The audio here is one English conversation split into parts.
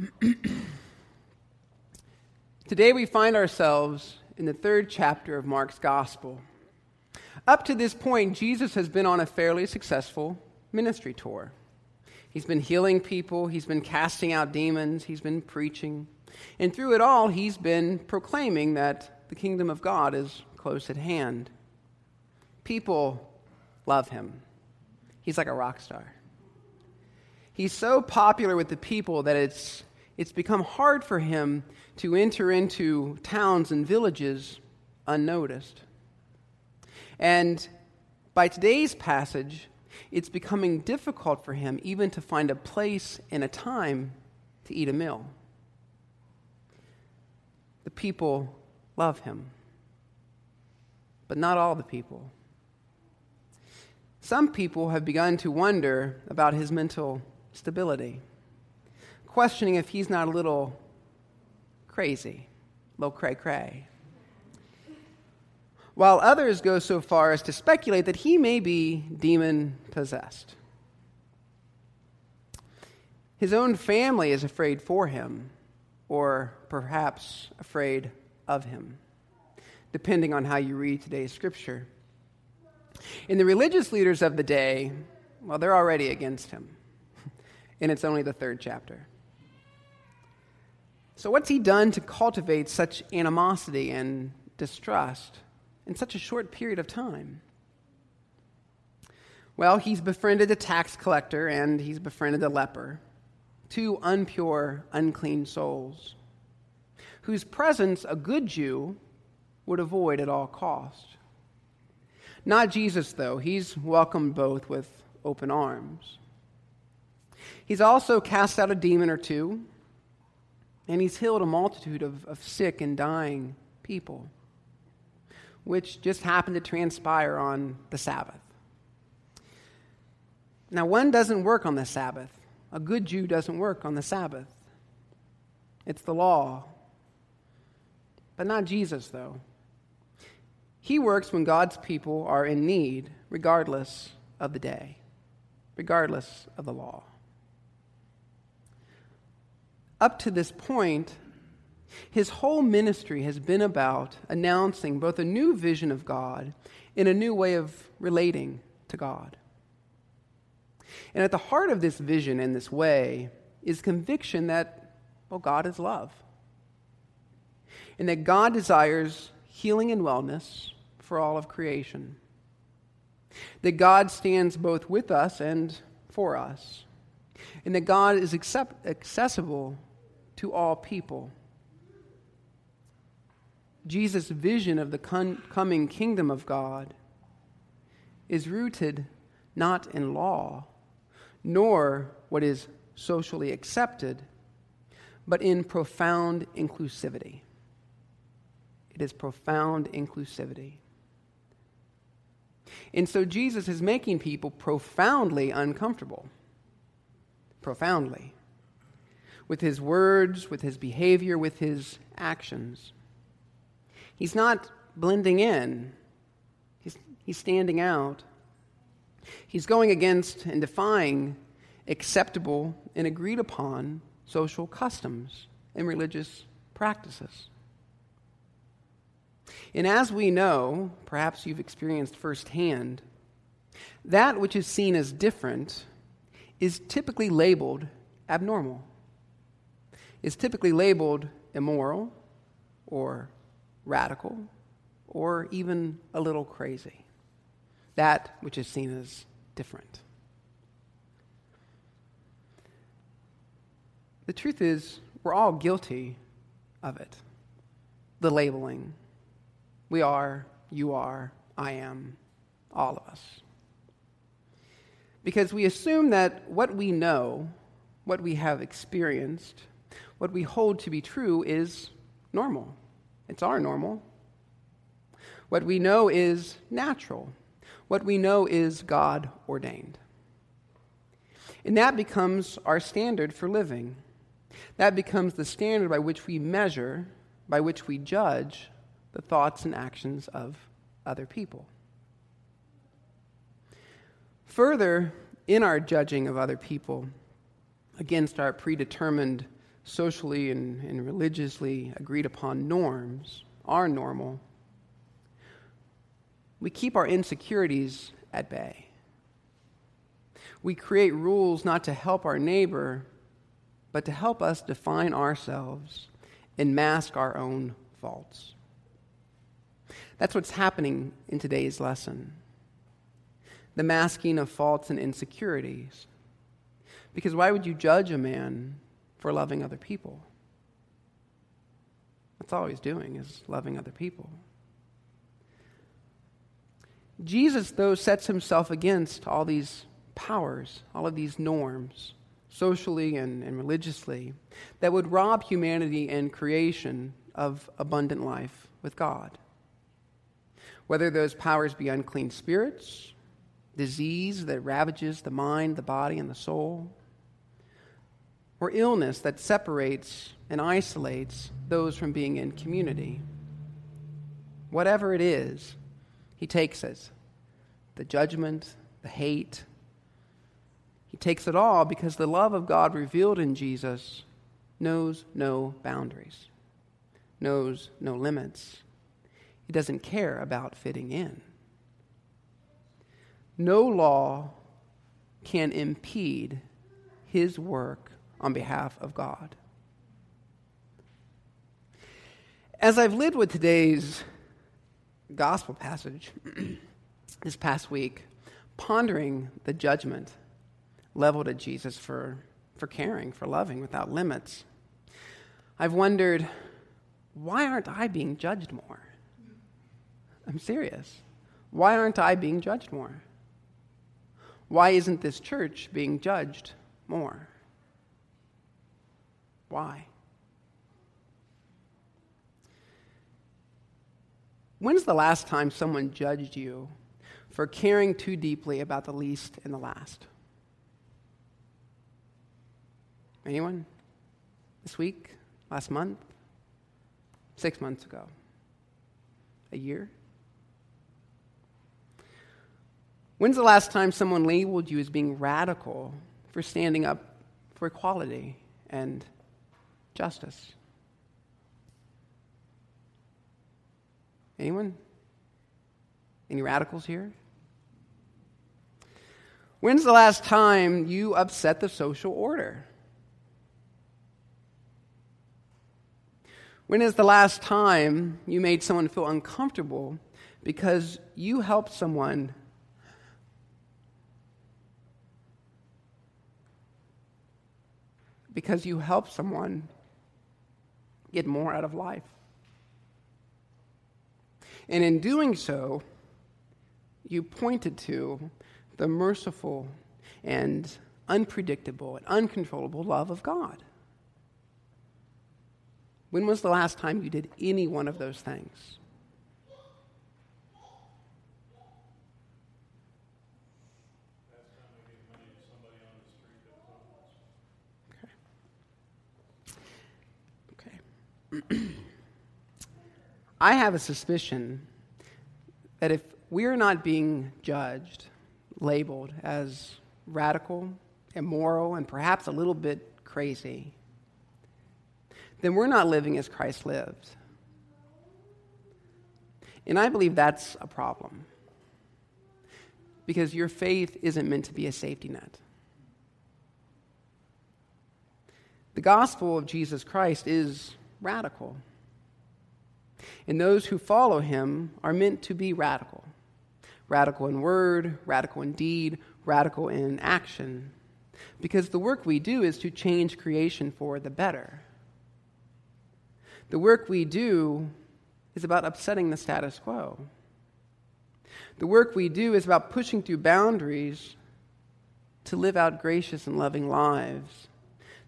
Today we find ourselves in the third chapter of Mark's Gospel. Up to this point, Jesus has been on a fairly successful ministry tour. He's been healing people, he's been casting out demons, he's been preaching. And through it all, he's been proclaiming that the kingdom of God is close at hand. People love him. He's like a rock star. He's so popular with the people that it's, it's become hard for him to enter into towns and villages unnoticed. And by today's passage, it's becoming difficult for him even to find a place and a time to eat a meal. The people love him, but not all the people. Some people have begun to wonder about his mental stability, questioning if he's not a little crazy, a little cray cray. While others go so far as to speculate that he may be demon possessed. His own family is afraid for him, or perhaps afraid of him, depending on how you read today's scripture. And the religious leaders of the day, well, they're already against him. And it's only the third chapter. So, what's he done to cultivate such animosity and distrust in such a short period of time? Well, he's befriended a tax collector and he's befriended a leper, two unpure, unclean souls, whose presence a good Jew would avoid at all cost. Not Jesus, though. He's welcomed both with open arms. He's also cast out a demon or two, and he's healed a multitude of, of sick and dying people, which just happened to transpire on the Sabbath. Now, one doesn't work on the Sabbath. A good Jew doesn't work on the Sabbath. It's the law. But not Jesus, though. He works when God's people are in need, regardless of the day, regardless of the law. Up to this point, his whole ministry has been about announcing both a new vision of God and a new way of relating to God. And at the heart of this vision and this way is conviction that, well, God is love. And that God desires healing and wellness for all of creation. That God stands both with us and for us. And that God is accept- accessible to all people. Jesus' vision of the con- coming kingdom of God is rooted not in law, nor what is socially accepted, but in profound inclusivity. It is profound inclusivity. And so Jesus is making people profoundly uncomfortable. Profoundly. With his words, with his behavior, with his actions. He's not blending in, he's, he's standing out. He's going against and defying acceptable and agreed upon social customs and religious practices. And as we know, perhaps you've experienced firsthand, that which is seen as different is typically labeled abnormal, is typically labeled immoral or radical or even a little crazy. That which is seen as different. The truth is, we're all guilty of it the labeling, we are, you are, I am, all of us. Because we assume that what we know, what we have experienced, what we hold to be true is normal. It's our normal. What we know is natural. What we know is God ordained. And that becomes our standard for living. That becomes the standard by which we measure, by which we judge the thoughts and actions of other people. Further, in our judging of other people against our predetermined socially and, and religiously agreed upon norms are normal, we keep our insecurities at bay. We create rules not to help our neighbor, but to help us define ourselves and mask our own faults. That's what's happening in today's lesson the masking of faults and insecurities. Because why would you judge a man for loving other people? That's all he's doing is loving other people. Jesus, though, sets himself against all these powers, all of these norms, socially and, and religiously, that would rob humanity and creation of abundant life with God. Whether those powers be unclean spirits, disease that ravages the mind, the body, and the soul, or illness that separates and isolates those from being in community. Whatever it is, he takes it the judgment, the hate. He takes it all because the love of God revealed in Jesus knows no boundaries, knows no limits. He doesn't care about fitting in. No law can impede his work on behalf of God. As I've lived with today's gospel passage this past week, pondering the judgment leveled at Jesus for, for caring, for loving without limits, I've wondered why aren't I being judged more? I'm serious. Why aren't I being judged more? Why isn't this church being judged more? Why? When's the last time someone judged you for caring too deeply about the least and the last? Anyone? This week? Last month? Six months ago? A year? When's the last time someone labeled you as being radical for standing up for equality and justice? Anyone? Any radicals here? When's the last time you upset the social order? When is the last time you made someone feel uncomfortable because you helped someone because you helped someone get more out of life. And in doing so, you pointed to the merciful and unpredictable and uncontrollable love of God. When was the last time you did any one of those things? I have a suspicion that if we're not being judged, labeled as radical, immoral, and perhaps a little bit crazy, then we're not living as Christ lived. And I believe that's a problem. Because your faith isn't meant to be a safety net. The gospel of Jesus Christ is radical. And those who follow him are meant to be radical radical in word, radical in deed, radical in action. Because the work we do is to change creation for the better. The work we do is about upsetting the status quo. The work we do is about pushing through boundaries to live out gracious and loving lives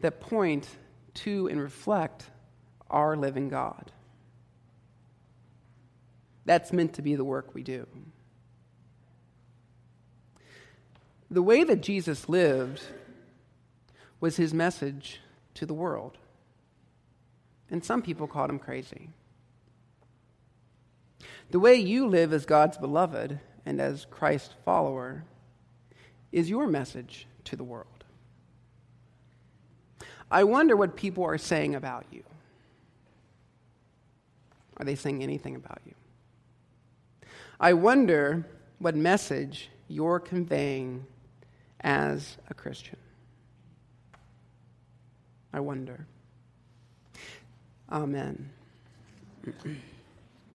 that point to and reflect our living God. That's meant to be the work we do. The way that Jesus lived was his message to the world. And some people called him crazy. The way you live as God's beloved and as Christ's follower is your message to the world. I wonder what people are saying about you. Are they saying anything about you? I wonder what message you're conveying as a Christian. I wonder. Amen.